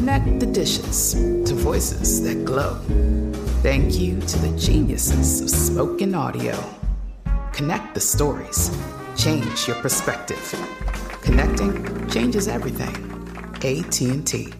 Connect the dishes to voices that glow. Thank you to the geniuses of spoken audio. Connect the stories. Change your perspective. Connecting changes everything. AT&T.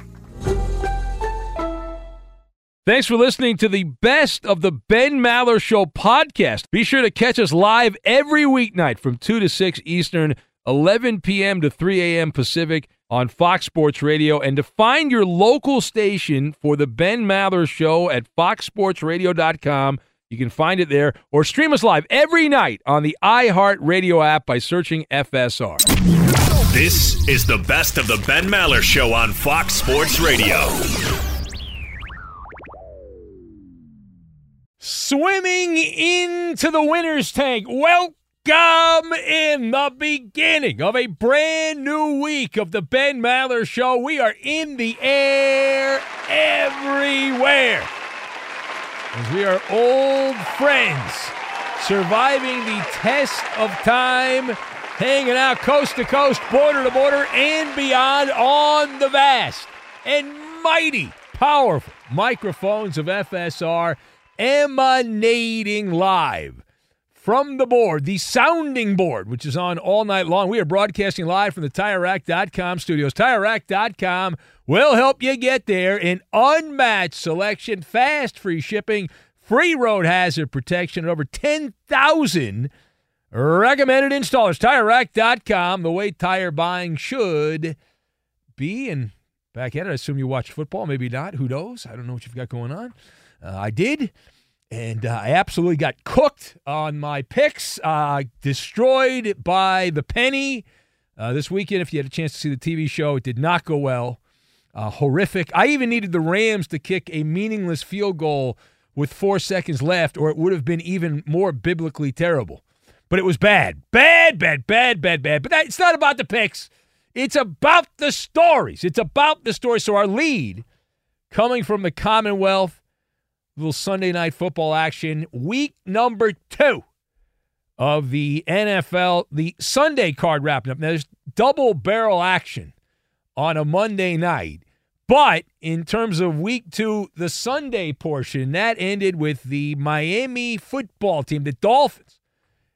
Thanks for listening to the best of the Ben Maller Show podcast. Be sure to catch us live every weeknight from 2 to 6 Eastern, 11 p.m. to 3 a.m. Pacific on Fox Sports Radio. And to find your local station for the Ben Maller Show at foxsportsradio.com, you can find it there or stream us live every night on the iHeartRadio app by searching FSR. This is the best of the Ben Maller Show on Fox Sports Radio. Swimming into the winner's tank. Welcome in the beginning of a brand new week of the Ben Maller Show. We are in the air everywhere. As we are old friends, surviving the test of time, hanging out coast to coast, border to border, and beyond on the vast and mighty, powerful microphones of FSR emanating live from the board, the sounding board, which is on all night long. We are broadcasting live from the TireRack.com studios. TireRack.com will help you get there. An unmatched selection, fast free shipping, free road hazard protection, and over 10,000 recommended installers. TireRack.com, the way tire buying should be. And back at it, I assume you watch football. Maybe not. Who knows? I don't know what you've got going on. Uh, I did. And uh, I absolutely got cooked on my picks, uh, destroyed by the penny. Uh, this weekend, if you had a chance to see the TV show, it did not go well. Uh, horrific. I even needed the Rams to kick a meaningless field goal with four seconds left, or it would have been even more biblically terrible. But it was bad. Bad, bad, bad, bad, bad. But that, it's not about the picks, it's about the stories. It's about the stories. So, our lead coming from the Commonwealth little Sunday night football action. Week number two of the NFL, the Sunday card wrapping up. Now, there's double barrel action on a Monday night. But in terms of week two, the Sunday portion, that ended with the Miami football team, the Dolphins,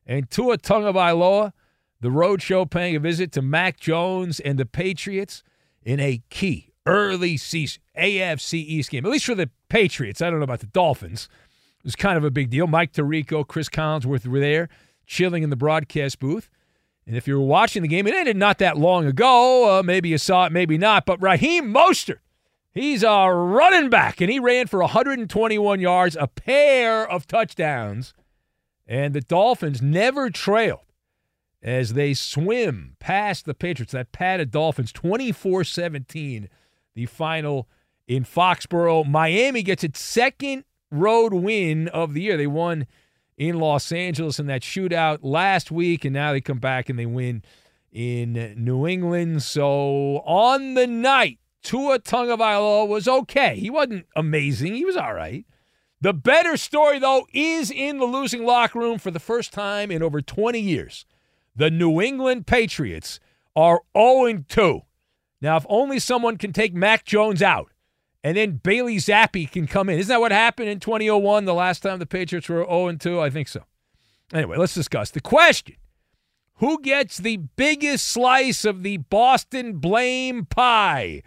and Tua Tagovailoa, the road show paying a visit to Mac Jones and the Patriots in a key early AFC East game, at least for the Patriots. I don't know about the Dolphins. It was kind of a big deal. Mike Tirico, Chris Collinsworth were there, chilling in the broadcast booth. And if you were watching the game, it ended not that long ago. Uh, maybe you saw it, maybe not. But Raheem Mostert, he's a running back, and he ran for 121 yards, a pair of touchdowns. And the Dolphins never trailed as they swim past the Patriots. That padded Dolphins 24 17, the final in Foxborough. Miami gets its second road win of the year. They won in Los Angeles in that shootout last week, and now they come back and they win in New England. So on the night, Tua Tagovailoa was okay. He wasn't amazing. He was all right. The better story, though, is in the losing locker room for the first time in over 20 years. The New England Patriots are 0 2. Now, if only someone can take Mac Jones out and then Bailey Zappe can come in. Isn't that what happened in 2001, the last time the Patriots were 0 2? I think so. Anyway, let's discuss the question Who gets the biggest slice of the Boston blame pie?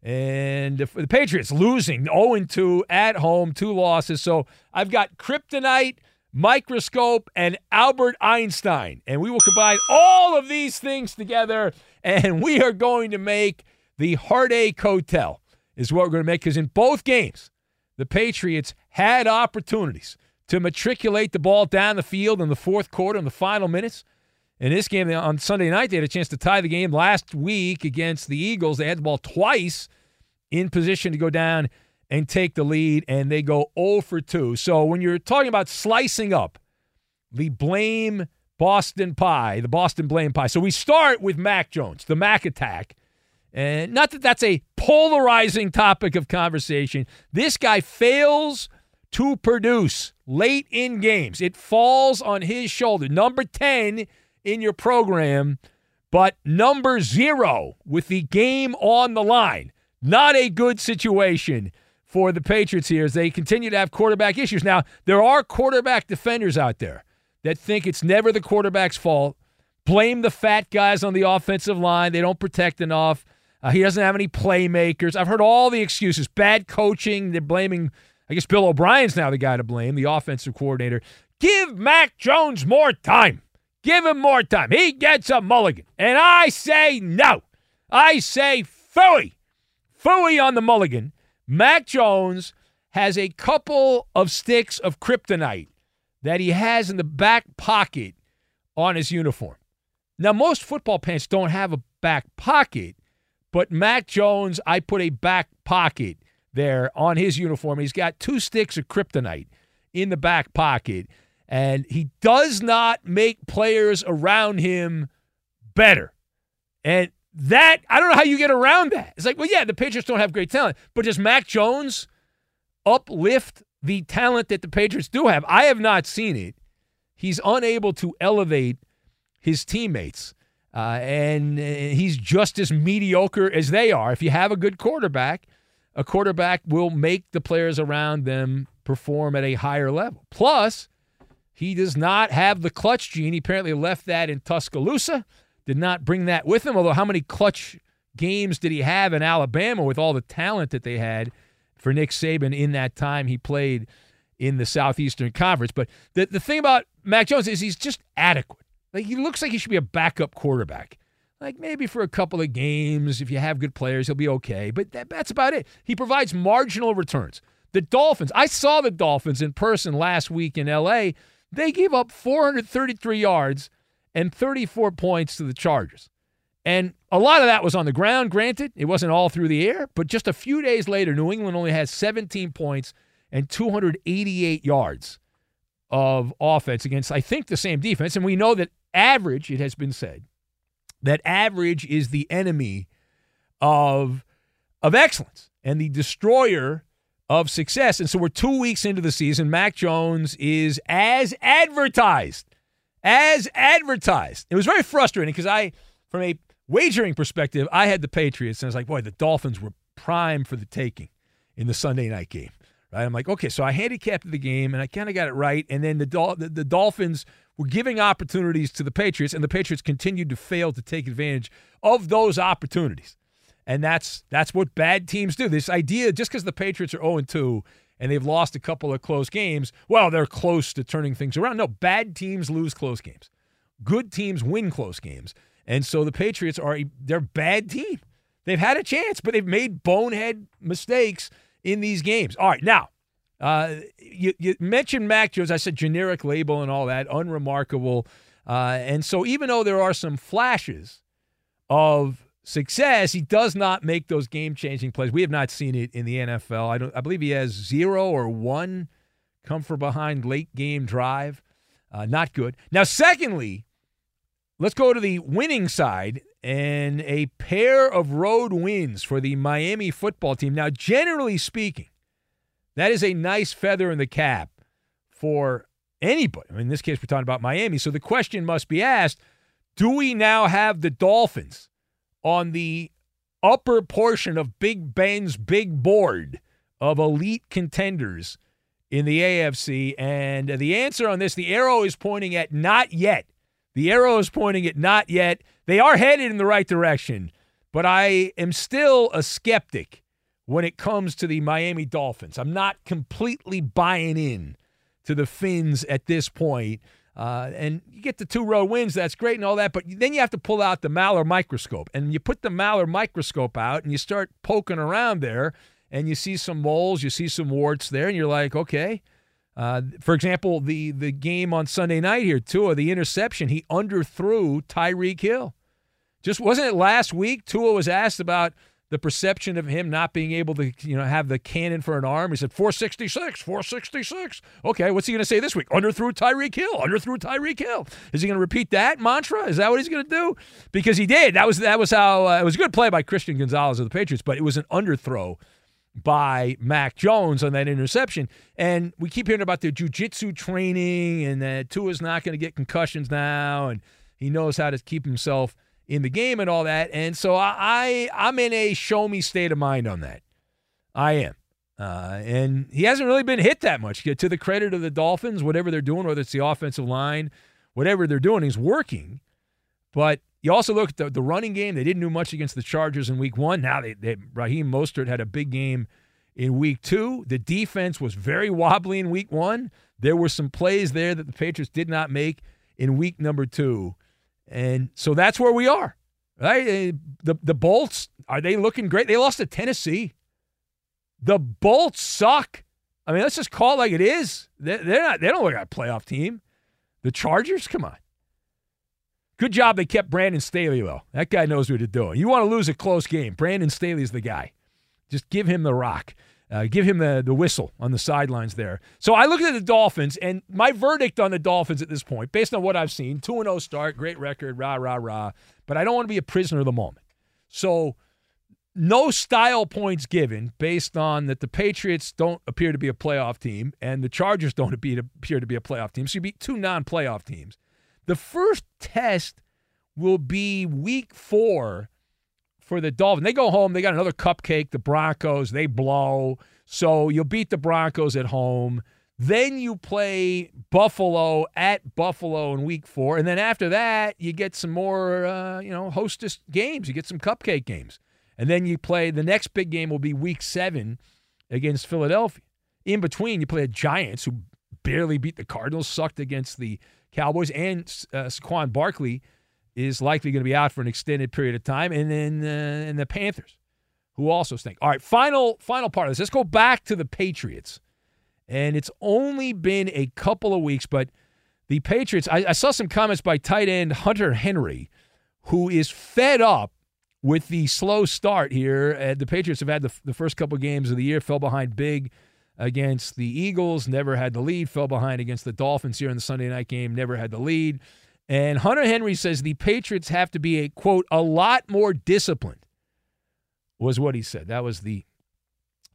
And the Patriots losing 0 2 at home, two losses. So I've got kryptonite, microscope, and Albert Einstein. And we will combine all of these things together, and we are going to make the Heartache Hotel is what we're going to make because in both games, the Patriots had opportunities to matriculate the ball down the field in the fourth quarter in the final minutes. In this game on Sunday night, they had a chance to tie the game last week against the Eagles. They had the ball twice in position to go down and take the lead, and they go 0 for 2. So when you're talking about slicing up the blame Boston pie, the Boston blame pie. So we start with Mac Jones, the Mac attack. And not that that's a polarizing topic of conversation. This guy fails to produce late in games. It falls on his shoulder. Number 10 in your program, but number zero with the game on the line. Not a good situation for the Patriots here as they continue to have quarterback issues. Now, there are quarterback defenders out there that think it's never the quarterback's fault. Blame the fat guys on the offensive line. They don't protect enough. Uh, he doesn't have any playmakers. I've heard all the excuses. Bad coaching. They're blaming, I guess Bill O'Brien's now the guy to blame, the offensive coordinator. Give Mac Jones more time. Give him more time. He gets a mulligan. And I say no. I say fooey. Fooey on the mulligan. Mac Jones has a couple of sticks of kryptonite that he has in the back pocket on his uniform. Now, most football pants don't have a back pocket, but Mac Jones, I put a back pocket there on his uniform. He's got two sticks of kryptonite in the back pocket, and he does not make players around him better. And that, I don't know how you get around that. It's like, well, yeah, the Patriots don't have great talent, but does Mac Jones uplift the talent that the Patriots do have? I have not seen it. He's unable to elevate his teammates. Uh, and uh, he's just as mediocre as they are. If you have a good quarterback, a quarterback will make the players around them perform at a higher level. Plus, he does not have the clutch gene. He apparently left that in Tuscaloosa, did not bring that with him. Although, how many clutch games did he have in Alabama with all the talent that they had for Nick Saban in that time he played in the Southeastern Conference? But the, the thing about Mac Jones is he's just adequate. Like he looks like he should be a backup quarterback. Like maybe for a couple of games, if you have good players, he'll be okay. But that, that's about it. He provides marginal returns. The Dolphins, I saw the Dolphins in person last week in LA. They gave up 433 yards and 34 points to the Chargers. And a lot of that was on the ground, granted. It wasn't all through the air. But just a few days later, New England only has 17 points and 288 yards of offense against, I think, the same defense. And we know that average, it has been said, that average is the enemy of, of excellence and the destroyer of success. And so we're two weeks into the season. Mac Jones is as advertised. As advertised. It was very frustrating because I, from a wagering perspective, I had the Patriots, and I was like, boy, the Dolphins were prime for the taking in the Sunday night game. Right? I'm like, okay, so I handicapped the game and I kind of got it right. And then the, the, the Dolphins were giving opportunities to the Patriots, and the Patriots continued to fail to take advantage of those opportunities. And that's that's what bad teams do. This idea just because the Patriots are 0 2 and they've lost a couple of close games, well, they're close to turning things around. No, bad teams lose close games. Good teams win close games. And so the Patriots are a, they're a bad team. They've had a chance, but they've made bonehead mistakes in these games. All right, now uh, you, you mentioned Mac Jones. I said generic label and all that, unremarkable. Uh, and so even though there are some flashes of success, he does not make those game-changing plays. We have not seen it in the NFL. I don't. I believe he has zero or one come from behind late game drive. Uh, not good. Now, secondly, let's go to the winning side and a pair of road wins for the Miami football team. Now, generally speaking, that is a nice feather in the cap for anybody. I mean, in this case, we're talking about Miami. So the question must be asked do we now have the Dolphins on the upper portion of Big Ben's big board of elite contenders in the AFC? And the answer on this, the arrow is pointing at not yet. The arrow is pointing at not yet. They are headed in the right direction, but I am still a skeptic when it comes to the Miami Dolphins. I'm not completely buying in to the Fins at this point. Uh, and you get the two road wins, that's great and all that, but then you have to pull out the Maller microscope. And you put the Maller microscope out and you start poking around there, and you see some moles, you see some warts there, and you're like, okay. Uh, for example, the the game on Sunday night here, Tua, the interception, he underthrew Tyreek Hill. Just wasn't it last week? Tua was asked about the perception of him not being able to, you know, have the cannon for an arm. He said 466, 466. Okay, what's he going to say this week? Underthrew Tyreek Hill, underthrew Tyreek Hill. Is he going to repeat that mantra? Is that what he's going to do? Because he did. That was that was how uh, it was a good play by Christian Gonzalez of the Patriots, but it was an underthrow by Mac Jones on that interception. And we keep hearing about the jujitsu training and that Tua's not going to get concussions now, and he knows how to keep himself in the game and all that. And so I, I am in a show me state of mind on that. I am. Uh, and he hasn't really been hit that much. To the credit of the Dolphins, whatever they're doing, whether it's the offensive line, whatever they're doing, he's working. But you also look at the, the running game. They didn't do much against the Chargers in week one. Now they, they Raheem Mostert had a big game in week two. The defense was very wobbly in week one. There were some plays there that the Patriots did not make in week number two. And so that's where we are. Right? Eh, the the Bolts, are they looking great? They lost to Tennessee. The Bolts suck. I mean, let's just call it like it is. They're not they don't look like a playoff team. The Chargers, come on. Good job they kept Brandon Staley, though. That guy knows what to do. You want to lose a close game. Brandon Staley's the guy. Just give him the rock. Uh, give him the, the whistle on the sidelines there. So I look at the Dolphins, and my verdict on the Dolphins at this point, based on what I've seen 2 0 start, great record, rah, rah, rah. But I don't want to be a prisoner of the moment. So no style points given based on that the Patriots don't appear to be a playoff team and the Chargers don't appear to be a playoff team. So you beat two non playoff teams. The first test will be week four for the Dolphins. They go home, they got another cupcake, the Broncos, they blow. So you'll beat the Broncos at home. Then you play Buffalo at Buffalo in week four. And then after that, you get some more, uh, you know, hostess games. You get some cupcake games. And then you play the next big game will be week seven against Philadelphia. In between, you play the Giants, who barely beat the Cardinals, sucked against the Cowboys, and uh, Saquon Barkley is likely going to be out for an extended period of time, and then uh, and the Panthers, who also stink. All right, final final part of this. Let's go back to the Patriots, and it's only been a couple of weeks, but the Patriots. I, I saw some comments by tight end Hunter Henry, who is fed up with the slow start here. Uh, the Patriots have had the, the first couple games of the year, fell behind big against the Eagles, never had the lead, fell behind against the Dolphins here in the Sunday night game, never had the lead. And Hunter Henry says the Patriots have to be a quote a lot more disciplined. Was what he said. That was the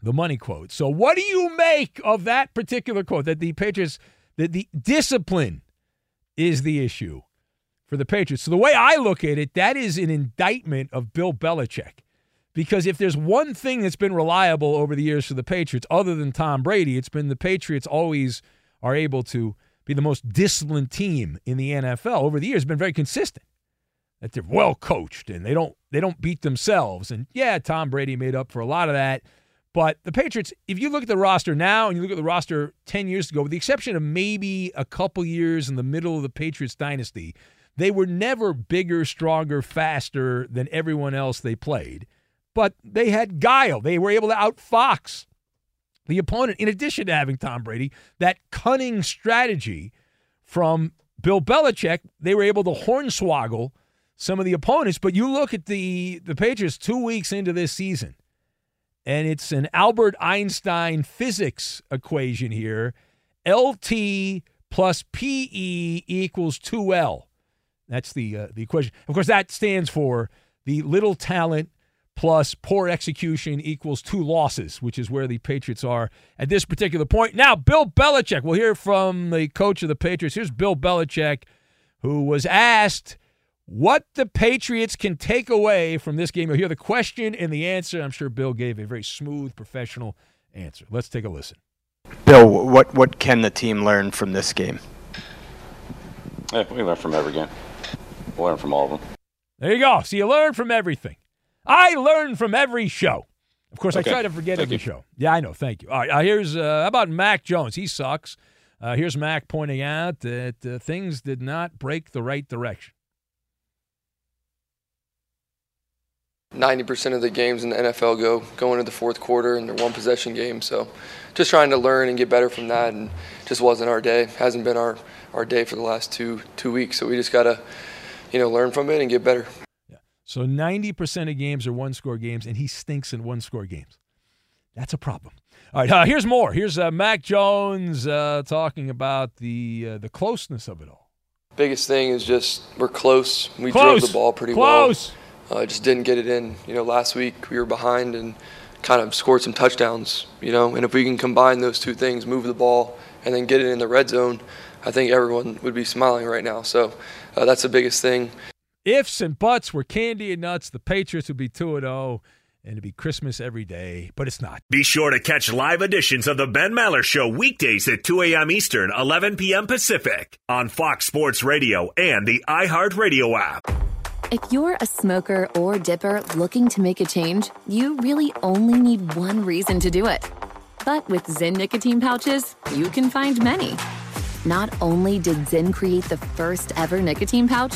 the money quote. So what do you make of that particular quote that the Patriots that the discipline is the issue for the Patriots. So the way I look at it, that is an indictment of Bill Belichick. Because if there's one thing that's been reliable over the years for the Patriots, other than Tom Brady, it's been the Patriots always are able to be the most disciplined team in the NFL over the years, been very consistent. that they're well coached and they don't they don't beat themselves. And yeah, Tom Brady made up for a lot of that. But the Patriots, if you look at the roster now and you look at the roster 10 years ago, with the exception of maybe a couple years in the middle of the Patriots dynasty, they were never bigger, stronger, faster than everyone else they played. But they had guile. They were able to outfox the opponent, in addition to having Tom Brady, that cunning strategy from Bill Belichick, they were able to hornswoggle some of the opponents. But you look at the, the Patriots two weeks into this season, and it's an Albert Einstein physics equation here. LT plus PE equals 2L. That's the uh, the equation. Of course, that stands for the little talent plus poor execution equals two losses, which is where the Patriots are at this particular point. Now, Bill Belichick. We'll hear from the coach of the Patriots. Here's Bill Belichick, who was asked what the Patriots can take away from this game. You'll hear the question and the answer. I'm sure Bill gave a very smooth, professional answer. Let's take a listen. Bill, what, what can the team learn from this game? Yeah, we learn from every game. We learn from all of them. There you go. So you learn from everything. I learn from every show. Of course, okay. I try to forget Thank every you. show. Yeah, I know. Thank you. All right. Uh, here's uh, how about Mac Jones? He sucks. Uh, here's Mac pointing out that uh, things did not break the right direction. 90% of the games in the NFL go go into the fourth quarter and they're one possession games. So just trying to learn and get better from that and just wasn't our day. Hasn't been our, our day for the last two two weeks. So we just gotta, you know, learn from it and get better. So 90% of games are one score games, and he stinks in one score games. That's a problem. All right, uh, here's more. Here's uh, Mac Jones uh, talking about the uh, the closeness of it all. Biggest thing is just we're close. We Close. drove the ball pretty Close. well. Uh, just didn't get it in. You know, last week we were behind and kind of scored some touchdowns. You know, and if we can combine those two things, move the ball and then get it in the red zone, I think everyone would be smiling right now. So uh, that's the biggest thing. Ifs and buts were candy and nuts. The Patriots would be 2 and 0, and it'd be Christmas every day, but it's not. Be sure to catch live editions of the Ben Maller Show weekdays at 2 a.m. Eastern, 11 p.m. Pacific on Fox Sports Radio and the iHeartRadio app. If you're a smoker or dipper looking to make a change, you really only need one reason to do it. But with Zyn nicotine pouches, you can find many. Not only did Zyn create the first ever nicotine pouch,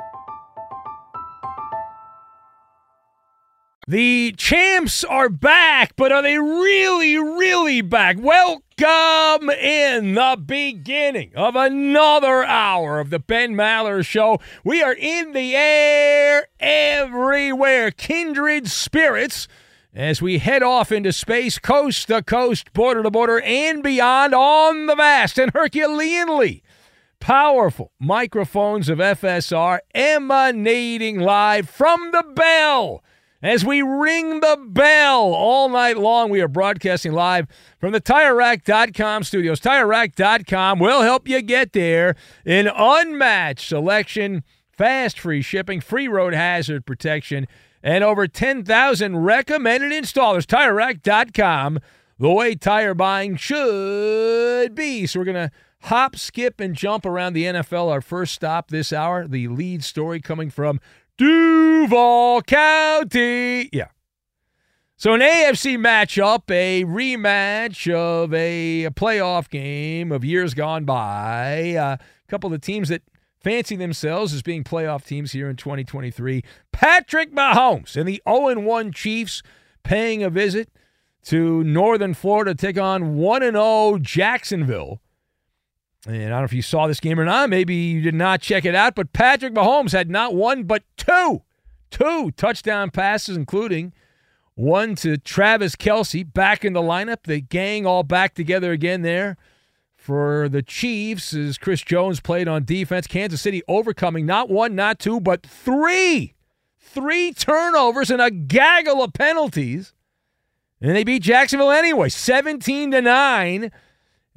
The champs are back, but are they really, really back? Welcome in the beginning of another hour of the Ben Maller Show. We are in the air everywhere, kindred spirits, as we head off into space, coast to coast, border to border, and beyond on the vast and Herculeanly powerful microphones of FSR emanating live from the bell as we ring the bell all night long. We are broadcasting live from the TireRack.com studios. TireRack.com will help you get there. An unmatched selection, fast free shipping, free road hazard protection, and over 10,000 recommended installers. TireRack.com, the way tire buying should be. So we're going to hop, skip, and jump around the NFL. Our first stop this hour, the lead story coming from Duval County. Yeah. So an AFC matchup, a rematch of a playoff game of years gone by. Uh, a couple of the teams that fancy themselves as being playoff teams here in 2023. Patrick Mahomes and the 0-1 Chiefs paying a visit to Northern Florida to take on 1-0 Jacksonville. And I don't know if you saw this game or not. Maybe you did not check it out, but Patrick Mahomes had not one, but two, two touchdown passes, including one to Travis Kelce back in the lineup. The gang all back together again there for the Chiefs as Chris Jones played on defense. Kansas City overcoming not one, not two, but three, three turnovers and a gaggle of penalties. And they beat Jacksonville anyway, 17 to 9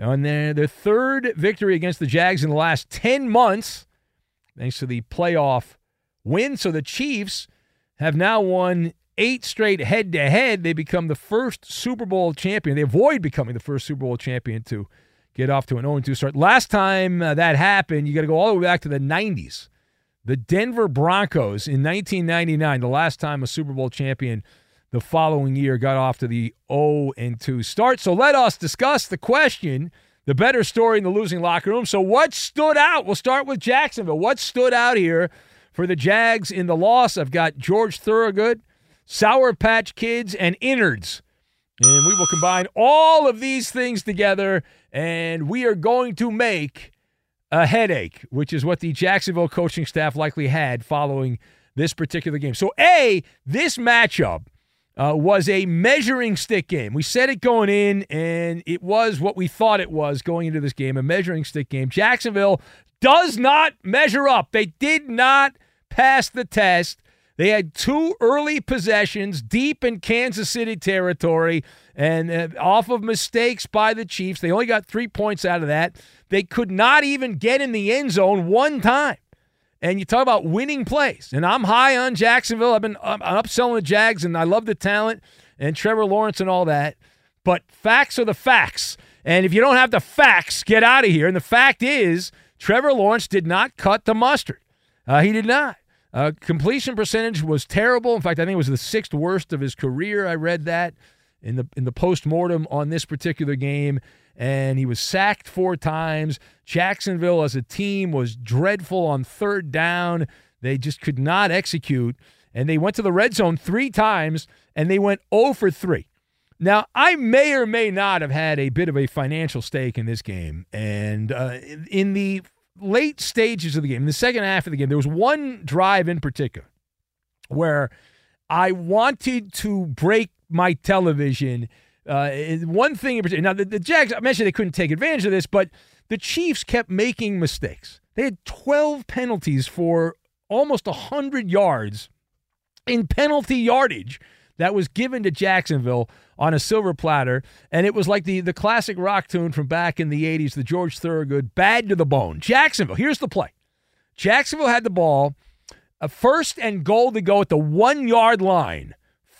on their, their third victory against the Jags in the last 10 months, thanks to the playoff win. So the Chiefs have now won eight straight head to head. They become the first Super Bowl champion. They avoid becoming the first Super Bowl champion to get off to an 0 2 start. Last time uh, that happened, you got to go all the way back to the 90s. The Denver Broncos in 1999, the last time a Super Bowl champion the following year got off to the 0 and 2 start. So let us discuss the question, the better story in the losing locker room. So what stood out? We'll start with Jacksonville. What stood out here for the Jags in the loss? I've got George Thorogood, Sour Patch Kids, and Innards. And we will combine all of these things together, and we are going to make a headache, which is what the Jacksonville coaching staff likely had following this particular game. So, A, this matchup uh, was a measuring stick game. We said it going in, and it was what we thought it was going into this game a measuring stick game. Jacksonville does not measure up. They did not pass the test. They had two early possessions deep in Kansas City territory and uh, off of mistakes by the Chiefs. They only got three points out of that. They could not even get in the end zone one time. And you talk about winning plays. And I'm high on Jacksonville. I've been I'm upselling the Jags, and I love the talent and Trevor Lawrence and all that. But facts are the facts. And if you don't have the facts, get out of here. And the fact is, Trevor Lawrence did not cut the mustard. Uh, he did not. Uh, completion percentage was terrible. In fact, I think it was the sixth worst of his career. I read that in the in the post mortem on this particular game and he was sacked four times. Jacksonville as a team was dreadful on third down. They just could not execute. And they went to the red zone three times and they went 0 for 3. Now, I may or may not have had a bit of a financial stake in this game. And uh, in the late stages of the game, in the second half of the game, there was one drive in particular where I wanted to break my television uh, one thing in particular. Now, the, the Jags, I mentioned they couldn't take advantage of this, but the Chiefs kept making mistakes. They had 12 penalties for almost 100 yards in penalty yardage that was given to Jacksonville on a silver platter. And it was like the, the classic rock tune from back in the 80s, the George Thorogood, bad to the bone. Jacksonville, here's the play Jacksonville had the ball, a first and goal to go at the one yard line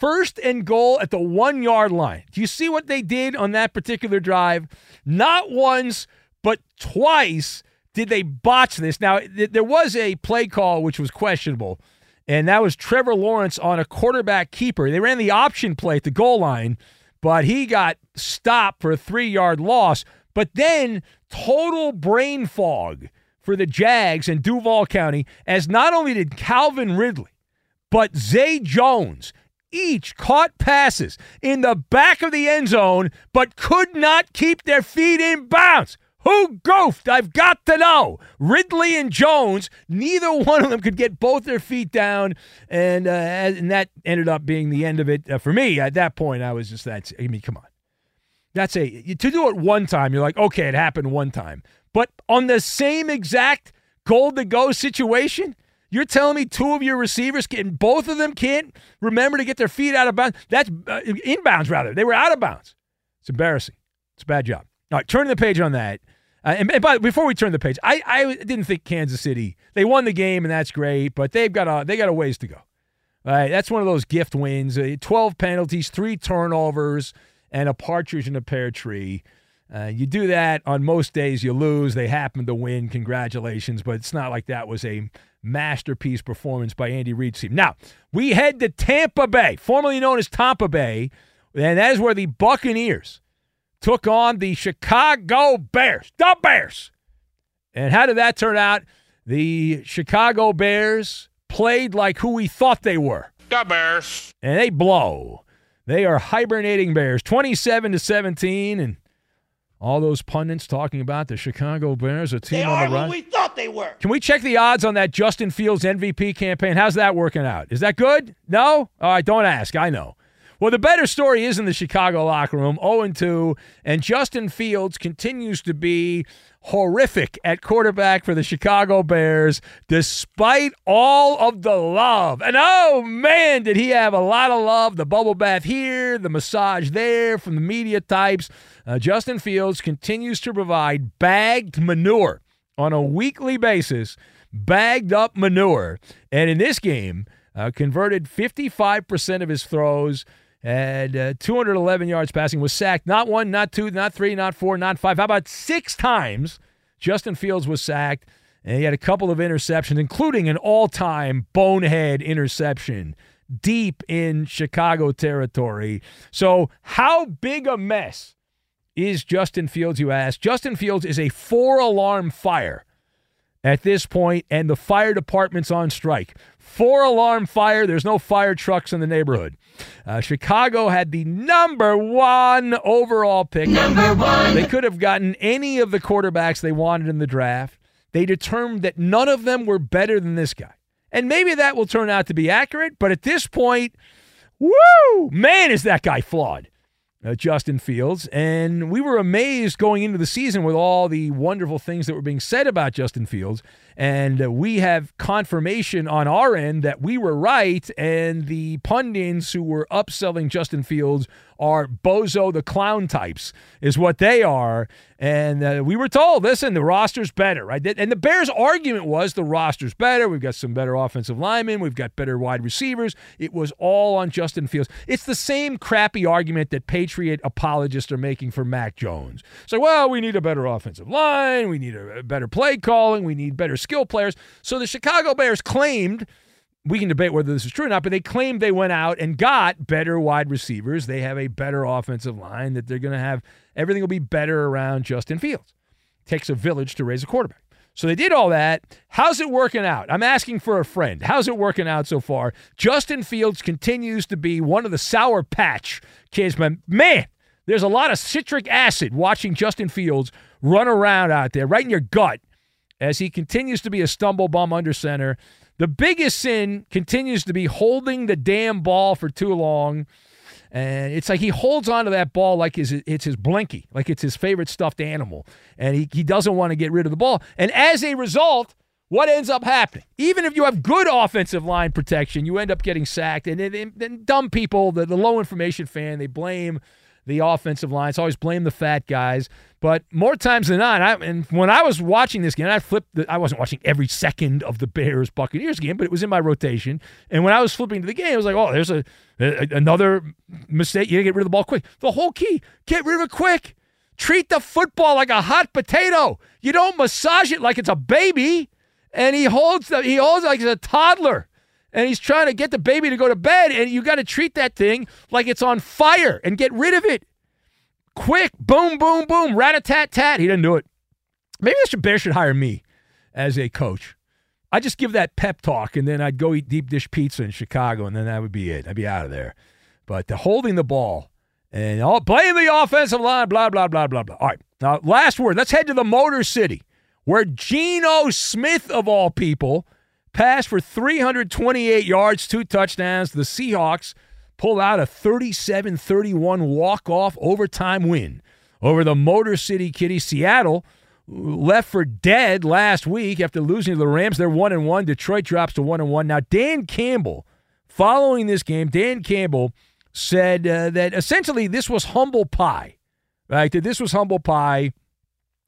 First and goal at the one yard line. Do you see what they did on that particular drive? Not once, but twice did they botch this. Now, th- there was a play call which was questionable, and that was Trevor Lawrence on a quarterback keeper. They ran the option play at the goal line, but he got stopped for a three yard loss. But then total brain fog for the Jags in Duval County, as not only did Calvin Ridley, but Zay Jones each caught passes in the back of the end zone, but could not keep their feet in bounds. Who goofed? I've got to know. Ridley and Jones, neither one of them could get both their feet down, and uh, and that ended up being the end of it uh, for me. At that point, I was just that. I mean, come on, that's a to do it one time. You're like, okay, it happened one time, but on the same exact goal to go situation, you're telling me two of your receivers can, both of them can't remember to get their feet out of bounds. That's uh, inbounds rather. They were out of bounds. It's embarrassing. It's a bad job. All right, turning the page on that. Uh, and, and before we turn the page, I, I didn't think Kansas City they won the game and that's great, but they've got a they got a ways to go. All right, that's one of those gift wins. Uh, Twelve penalties, three turnovers, and a partridge in a pear tree. Uh, you do that on most days, you lose. They happen to win. Congratulations, but it's not like that was a masterpiece performance by Andy Reid's team. Now we head to Tampa Bay, formerly known as Tampa Bay, and that is where the Buccaneers took on the Chicago Bears. The Bears. And how did that turn out? The Chicago Bears played like who we thought they were. The Bears. And they blow. They are hibernating Bears, 27 to 17 and all those pundits talking about the Chicago Bears, a team they on the run. we thought they were. Can we check the odds on that Justin Fields MVP campaign? How's that working out? Is that good? No? All right, don't ask. I know. Well, the better story is in the Chicago locker room, 0 2, and Justin Fields continues to be horrific at quarterback for the Chicago Bears, despite all of the love. And oh man, did he have a lot of love. The bubble bath here, the massage there from the media types. Uh, Justin Fields continues to provide bagged manure on a weekly basis, bagged up manure. And in this game, uh, converted 55% of his throws and uh, 211 yards passing, was sacked not one, not two, not three, not four, not five. How about six times? Justin Fields was sacked, and he had a couple of interceptions, including an all time bonehead interception deep in Chicago territory. So, how big a mess is Justin Fields, you ask? Justin Fields is a four alarm fire at this point, and the fire department's on strike. Four alarm fire. There's no fire trucks in the neighborhood. Uh, Chicago had the number one overall pick. Number one. They could have gotten any of the quarterbacks they wanted in the draft. They determined that none of them were better than this guy. And maybe that will turn out to be accurate, but at this point, woo, man, is that guy flawed uh, Justin Fields. And we were amazed going into the season with all the wonderful things that were being said about Justin Fields. And uh, we have confirmation on our end that we were right. And the pundits who were upselling Justin Fields are bozo the clown types, is what they are. And uh, we were told, listen, the roster's better, right? And the Bears' argument was the roster's better. We've got some better offensive linemen. We've got better wide receivers. It was all on Justin Fields. It's the same crappy argument that Patriot apologists are making for Mac Jones. So, well, we need a better offensive line. We need a better play calling. We need better skill players. So the Chicago Bears claimed we can debate whether this is true or not, but they claim they went out and got better wide receivers. They have a better offensive line, that they're going to have everything will be better around Justin Fields. Takes a village to raise a quarterback. So they did all that. How's it working out? I'm asking for a friend. How's it working out so far? Justin Fields continues to be one of the sour patch kids, but man, there's a lot of citric acid watching Justin Fields run around out there right in your gut as he continues to be a stumble bum under center. The biggest sin continues to be holding the damn ball for too long. And it's like he holds onto that ball like it's, it's his blinky, like it's his favorite stuffed animal. And he, he doesn't want to get rid of the ball. And as a result, what ends up happening? Even if you have good offensive line protection, you end up getting sacked. And then dumb people, the, the low information fan, they blame the offensive line. It's always blame the fat guys. But more times than not, I, and when I was watching this game, I flipped. The, I wasn't watching every second of the Bears Buccaneers game, but it was in my rotation. And when I was flipping to the game, I was like, "Oh, there's a, a another mistake. You gotta get rid of the ball quick. The whole key: get rid of it quick. Treat the football like a hot potato. You don't massage it like it's a baby." And he holds the, he holds it like it's a toddler and he's trying to get the baby to go to bed, and you got to treat that thing like it's on fire and get rid of it. Quick, boom, boom, boom, rat a tat tat. He didn't do it. Maybe Mr. Bear should hire me as a coach. I just give that pep talk, and then I'd go eat deep dish pizza in Chicago, and then that would be it. I'd be out of there. But the holding the ball and all blame the offensive line, blah blah blah blah blah. All right, now last word. Let's head to the Motor City, where Geno Smith of all people passed for 328 yards, two touchdowns. The Seahawks pull out a 37 31 walk off overtime win over the Motor City Kitty Seattle left for dead last week after losing to the Rams. They're 1 and 1. Detroit drops to 1 and 1. Now, Dan Campbell, following this game, Dan Campbell said uh, that essentially this was humble pie, right? That this was humble pie.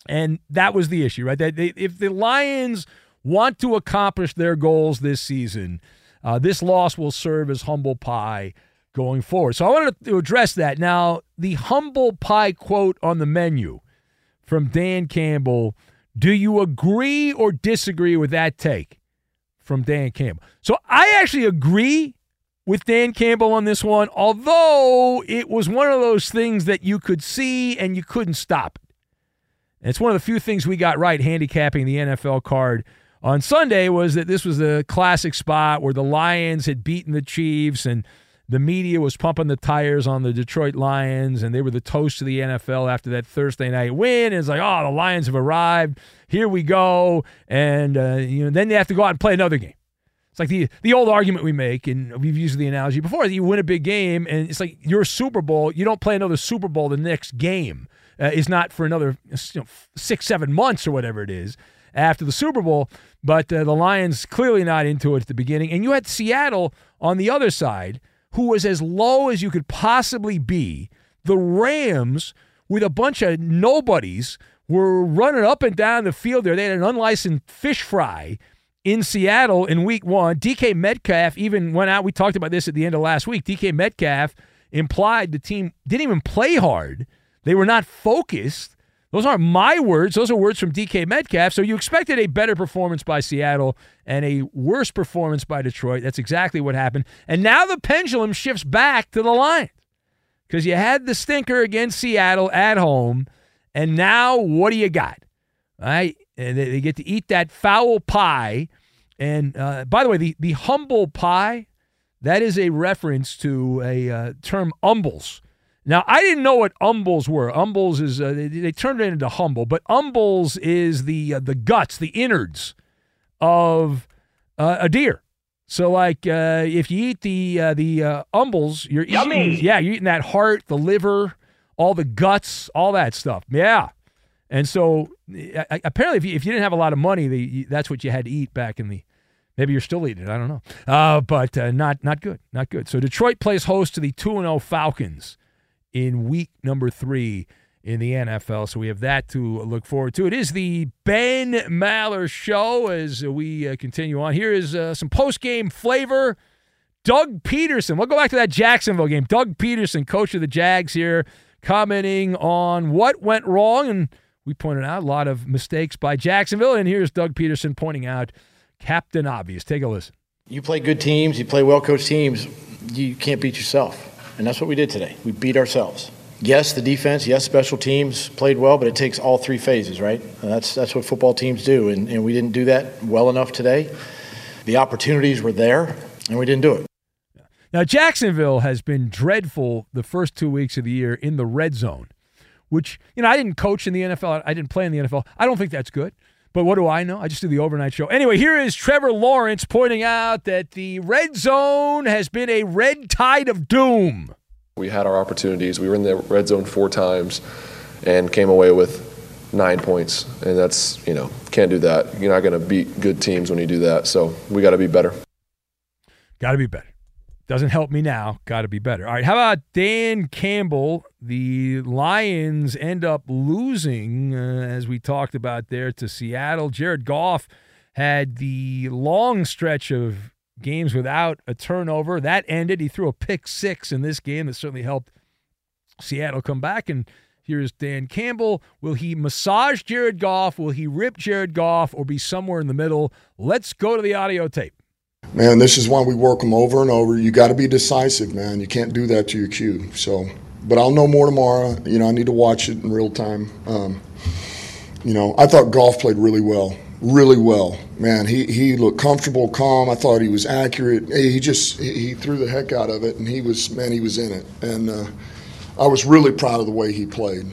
And that was the issue, right? That they, if the Lions want to accomplish their goals this season, uh, this loss will serve as humble pie going forward. So I wanted to address that. Now, the humble pie quote on the menu from Dan Campbell. Do you agree or disagree with that take from Dan Campbell? So I actually agree with Dan Campbell on this one, although it was one of those things that you could see and you couldn't stop it. It's one of the few things we got right handicapping the NFL card on Sunday was that this was the classic spot where the Lions had beaten the Chiefs and the media was pumping the tires on the Detroit Lions and they were the toast of the NFL after that Thursday night win. And it's like, oh, the Lions have arrived. Here we go. And uh, you know, then they have to go out and play another game. It's like the the old argument we make, and we've used the analogy before. That you win a big game, and it's like your Super Bowl. You don't play another Super Bowl the next game. Uh, is not for another you know, six, seven months or whatever it is after the Super Bowl. But uh, the Lions clearly not into it at the beginning. And you had Seattle on the other side, who was as low as you could possibly be. The Rams, with a bunch of nobodies, were running up and down the field there. They had an unlicensed fish fry in Seattle in week one. DK Metcalf even went out. We talked about this at the end of last week. DK Metcalf implied the team didn't even play hard. They were not focused. Those aren't my words. Those are words from DK Metcalf. So you expected a better performance by Seattle and a worse performance by Detroit. That's exactly what happened. And now the pendulum shifts back to the Lions because you had the stinker against Seattle at home. And now what do you got? Right. And they get to eat that foul pie. And uh, by the way, the, the humble pie, that is a reference to a uh, term umbles now, I didn't know what umbles were. Umbles is uh, they, they, turned it into humble, but umbles is the uh, the guts, the innards of uh, a deer. So, like, uh, if you eat the uh, the uh, umbles, you're Yummy. eating, yeah, you're eating that heart, the liver, all the guts, all that stuff. Yeah, and so apparently, if you, if you didn't have a lot of money, the, that's what you had to eat back in the. Maybe you're still eating it. I don't know, but not not good, not good. So Detroit plays host to the two and zero Falcons in week number three in the NFL. So we have that to look forward to. It is the Ben Maller Show as we uh, continue on. Here is uh, some post game flavor. Doug Pederson, We'll go back to that Jacksonville game. Doug Pederson, coach of the Jags, here, commenting on what went wrong. And we pointed out a lot of mistakes by Jacksonville. And here's Doug Pederson pointing out Captain Obvious. Take a listen. You play good teams, you play well coached teams, you can't beat yourself. And that's what we did today. We beat ourselves. Yes, the defense, yes, special teams played well, but it takes all three phases, right? And that's, that's what football teams do. And, and we didn't do that well enough today. The opportunities were there, and we didn't do it. Now, Jacksonville has been dreadful the first two weeks of the year in the red zone, which, you know, I didn't coach in the NFL. I didn't play in the NFL. I don't think that's good. But what do I know? I just do the overnight show. Anyway, here is Trevor Lawrence pointing out that the red zone has been a red tide of doom. We had our opportunities. We were in the red zone four times and came away with nine points. And that's, you know, can't do that. You're not going to beat good teams when you do that. So we got to be better. Got to be better. Doesn't help me now. Got to be better. All right. How about Dan Campbell? The Lions end up losing, uh, as we talked about there, to Seattle. Jared Goff had the long stretch of games without a turnover. That ended. He threw a pick six in this game that certainly helped Seattle come back. And here's Dan Campbell. Will he massage Jared Goff? Will he rip Jared Goff or be somewhere in the middle? Let's go to the audio tape. Man, this is why we work them over and over. You got to be decisive, man. You can't do that to your cue. So, but I'll know more tomorrow. You know, I need to watch it in real time. Um, you know, I thought Goff played really well, really well. Man, he he looked comfortable, calm. I thought he was accurate. He just he, threw the heck out of it, and he was man, he was in it. And uh, I was really proud of the way he played.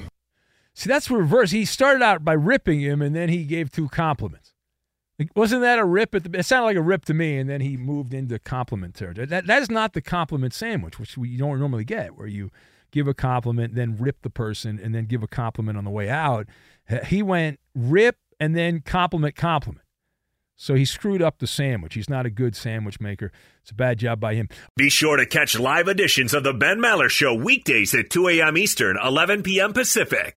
See, that's reverse. He started out by ripping him, and then he gave two compliments. Wasn't that a rip at the? It sounded like a rip to me, and then he moved into compliment territory. That that is not the compliment sandwich, which we don't normally get, where you give a compliment, then rip the person, and then give a compliment on the way out. He went rip and then compliment compliment. So he screwed up the sandwich. He's not a good sandwich maker. It's a bad job by him. Be sure to catch live editions of the Ben Maller Show weekdays at 2 a.m. Eastern, 11 p.m. Pacific.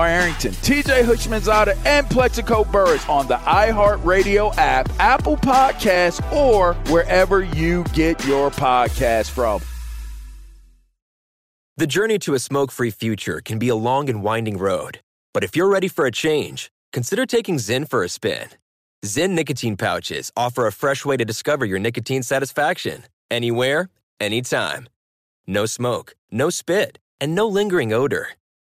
Arrington, TJ Houshmandzadeh, and Plaxico Burress on the iHeartRadio app, Apple Podcasts, or wherever you get your podcast from. The journey to a smoke free future can be a long and winding road, but if you're ready for a change, consider taking Zyn for a spin. Zyn nicotine pouches offer a fresh way to discover your nicotine satisfaction anywhere, anytime. No smoke, no spit, and no lingering odor.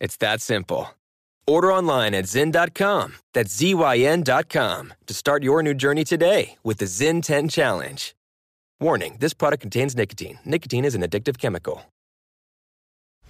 It's that simple. Order online at Zyn.com. That's Z-Y-N.com to start your new journey today with the Zyn 10 Challenge. Warning, this product contains nicotine. Nicotine is an addictive chemical.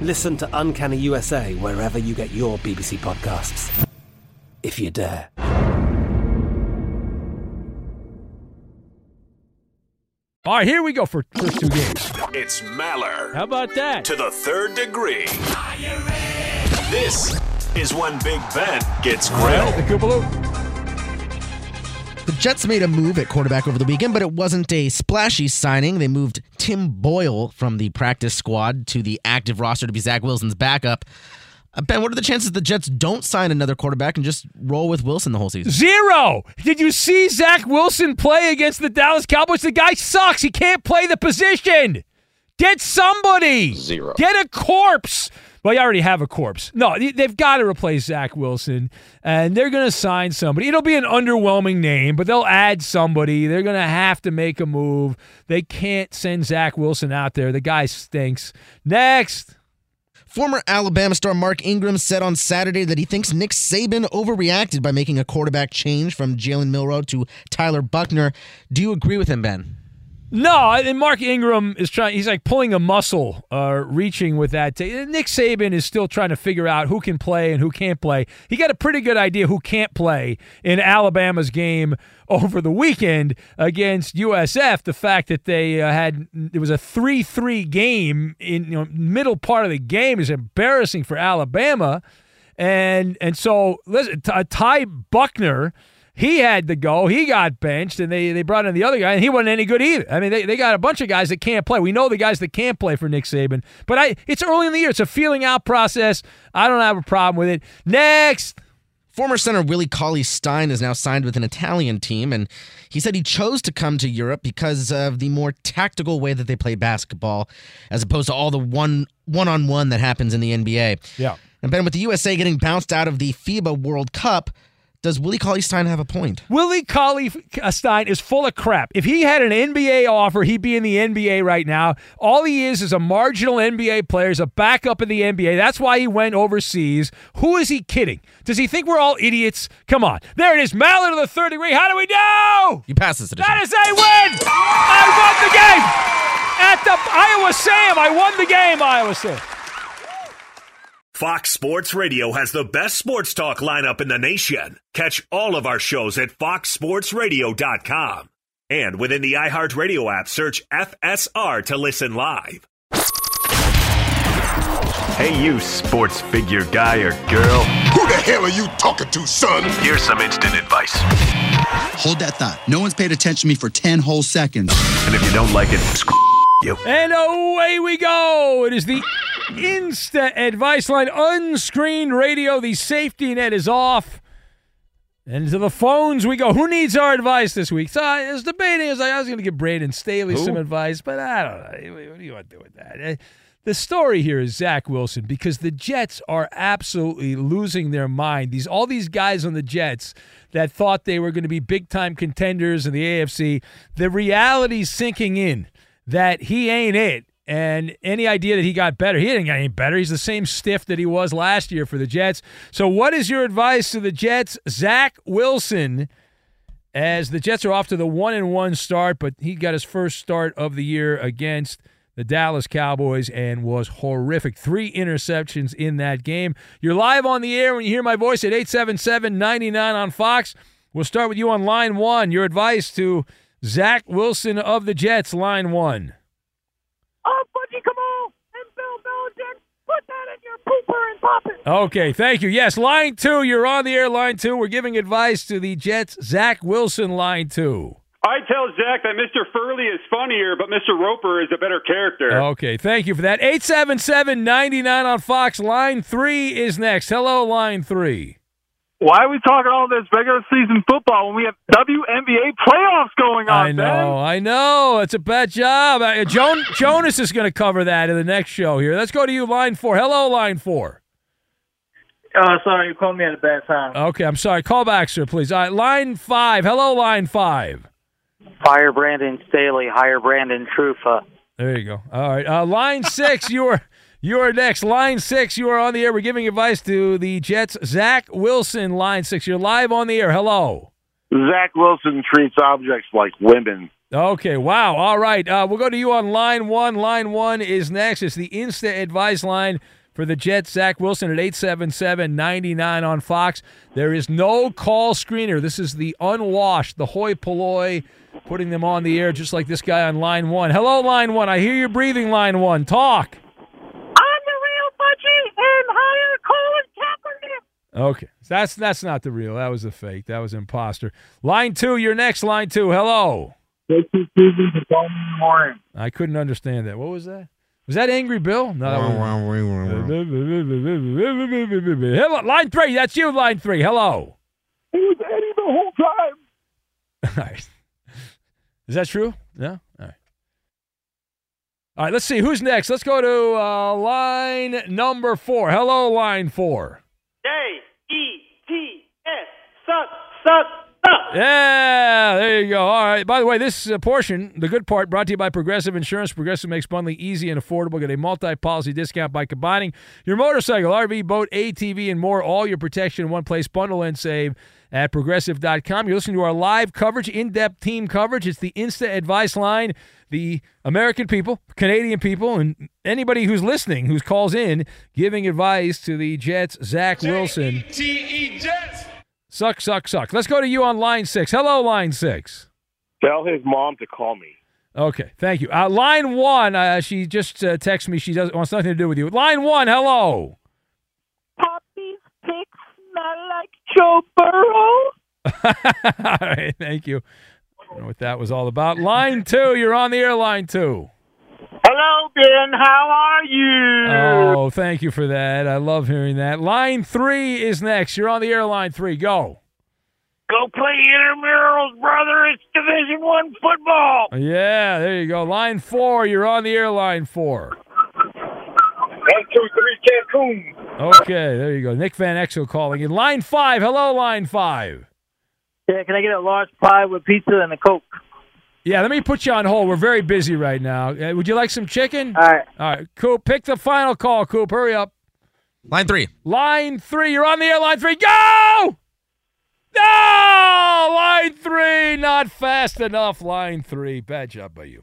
Listen to Uncanny USA wherever you get your BBC podcasts, if you dare. All right, here we go for first two games. It's Maller. How about that? To the third degree. This is when Big Ben gets grilled. The Koopaloo. The Jets made a move at quarterback over the weekend, but it wasn't a splashy signing. They moved Tim Boyle from the practice squad to the active roster to be Zach Wilson's backup. Uh, ben, what are the chances the Jets don't sign another quarterback and just roll with Wilson the whole season? Zero. Did you see Zach Wilson play against the Dallas Cowboys? The guy sucks. He can't play the position. Get somebody. Zero. Get a corpse. Well, you already have a corpse. No, they've got to replace Zach Wilson, and they're going to sign somebody. It'll be an underwhelming name, but they'll add somebody. They're going to have to make a move. They can't send Zach Wilson out there. The guy stinks. Next. Former Alabama star Mark Ingram said on Saturday that he thinks Nick Saban overreacted by making a quarterback change from Jalen Milroe to Tyler Buchner. Do you agree with him, Ben? No, and Mark Ingram is trying. He's like pulling a muscle, uh, reaching with that. T- Nick Saban is still trying to figure out who can play and who can't play. He got a pretty good idea who can't play in Alabama's game over the weekend against USF. The fact that they uh, had it was a three-three game in you know middle part of the game is embarrassing for Alabama, and and so listen, Ty- Ty Buchner he had to go. He got benched, and they, they brought in the other guy, and he wasn't any good either. I mean, they, they got a bunch of guys that can't play. We know the guys that can't play for Nick Saban, but I it's early in the year. It's a feeling out process. I don't have a problem with it. Next. Former center Willie Cauley Stein is now signed with an Italian team, and he said he chose to come to Europe because of the more tactical way that they play basketball, as opposed to all the one one on one that happens in the NBA. Yeah. And Ben, with the USA getting bounced out of the FIBA World Cup, does Willie Cauley Stein have a point? Willie Cauley uh, Stein is full of crap. If he had an NBA offer, he'd be in the NBA right now. All he is is a marginal NBA player, is a backup in the NBA. That's why he went overseas. Who is he kidding? Does he think we're all idiots? Come on. There it is. Mallard of the third degree. How do we know? You pass this. That is a win. I won the game. At the Iowa Sam, I won the game, Iowa Sam. Fox Sports Radio has the best sports talk lineup in the nation. Catch all of our shows at foxsportsradio.com. And within the iHeartRadio app, search FSR to listen live. Hey, you sports figure guy or girl. Who the hell are you talking to, son? Here's some instant advice. Hold that thought. No one's paid attention to me for 10 whole seconds. And if you don't like it, screw you. And away we go. It is the Insta advice line, unscreened radio. The safety net is off. And to the phones we go. Who needs our advice this week? So I was debating. I was, like, I was going to give Brandon Staley Who? some advice, but I don't know. What do you want to do with that? Eh, The story here is Zach Wilson because the Jets are absolutely losing their mind. These all these guys on the Jets that thought they were going to be big time contenders in the AFC, the reality's sinking in that he ain't it. And any idea that he got better, he didn't get any better. He's the same stiff that he was last year for the Jets. So, what is your advice to the Jets? Zach Wilson, as the Jets are off to the one and one start, but he got his first start of the year against the Dallas Cowboys and was horrific. Three interceptions in that game. You're live on the air when you hear my voice at 877 99 on Fox. We'll start with you on line one. Your advice to Zach Wilson of the Jets, line one. Oh, Budgie, come on! And Bill Belichick, put that in your pooper and pop. Okay, thank you. Yes, line two. You're on the air, line two. We're giving advice to the Jets. Zach Wilson, line two. I tell Zach that Mr. Furley is funnier, but Mr. Roper is a better character. Okay, thank you for that. 877 99 on Fox. Line three is next. Hello, line three. Why are we talking all this regular season football when we have WNBA playoffs going on? I know, I know. It's a bad job. Uh, Joan, Jonas is going to cover that in the next show here. Let's go to you, line four. Hello, line four. Uh, sorry, you called me at a bad time. Okay, I'm sorry. Call back, sir, please. All right, line five. Hello, line five. Fire Brandon Staley, hire Brandon Trufa. There you go. All right. Uh, line six, you are you are next. Line six, you are on the air. We're giving advice to the Jets. Zach Wilson, line six. You're live on the air. Hello. Zach Wilson treats objects like women. Okay, wow. All right. Uh, we'll go to you on line one. Line one is next. It's the Insta Advice line for the Jets. Zach Wilson at 877 99 on Fox. There is no call screener. This is the unwashed, the hoi polloi, putting them on the air just like this guy on line one. Hello, line one. I hear you breathing, line one. Talk. Okay, that's that's not the real. That was a fake. That was imposter. Line two, you're next. Line two. Hello. Thank you, Susan, for calling me in the morning. I couldn't understand that. What was that? Was that Angry Bill? No. that was- Hello, line three. That's you, line three. Hello. It was Eddie the whole time. All right. Is that true? No? All right. All right, let's see. Who's next? Let's go to uh, line number four. Hello, line four. J E T S. Suck, suck, suck. Yeah, there you go. All right. By the way, this uh, portion, the good part, brought to you by Progressive Insurance. Progressive makes bundling easy and affordable. Get a multi-policy discount by combining your motorcycle, RV, boat, ATV, and more. All your protection in one place. Bundle and save at progressive.com. You're listening to our live coverage, in-depth team coverage. It's the Insta Advice Line. The American people, Canadian people, and anybody who's listening, who calls in, giving advice to the Jets, Zach Wilson. T-E Jets. Suck, suck, suck. Let's go to you on line six. Hello, line six. Tell his mom to call me. Okay, thank you. Uh, line one, uh, she just uh, texted me. She does wants nothing to do with you. Line one, hello. Joe Burrow. all right, thank you. I know what that was all about. Line two, you're on the air. Line two. Hello, Ben. How are you? Oh, thank you for that. I love hearing that. Line three is next. You're on the air. Line three, go. Go play intramurals, brother. It's Division One football. Yeah, there you go. Line four, you're on the air. Line four. One, two, three, Cancun. Okay, there you go. Nick Van Exel calling in. Line five. Hello, line five. Yeah, can I get a large pie with pizza and a Coke? Yeah, let me put you on hold. We're very busy right now. Uh, would you like some chicken? All right. All right, Coop. Pick the final call, Coop. Hurry up. Line three. Line three. You're on the air. Line three. Go! No! Line three. Not fast enough. Line three. Bad job by you.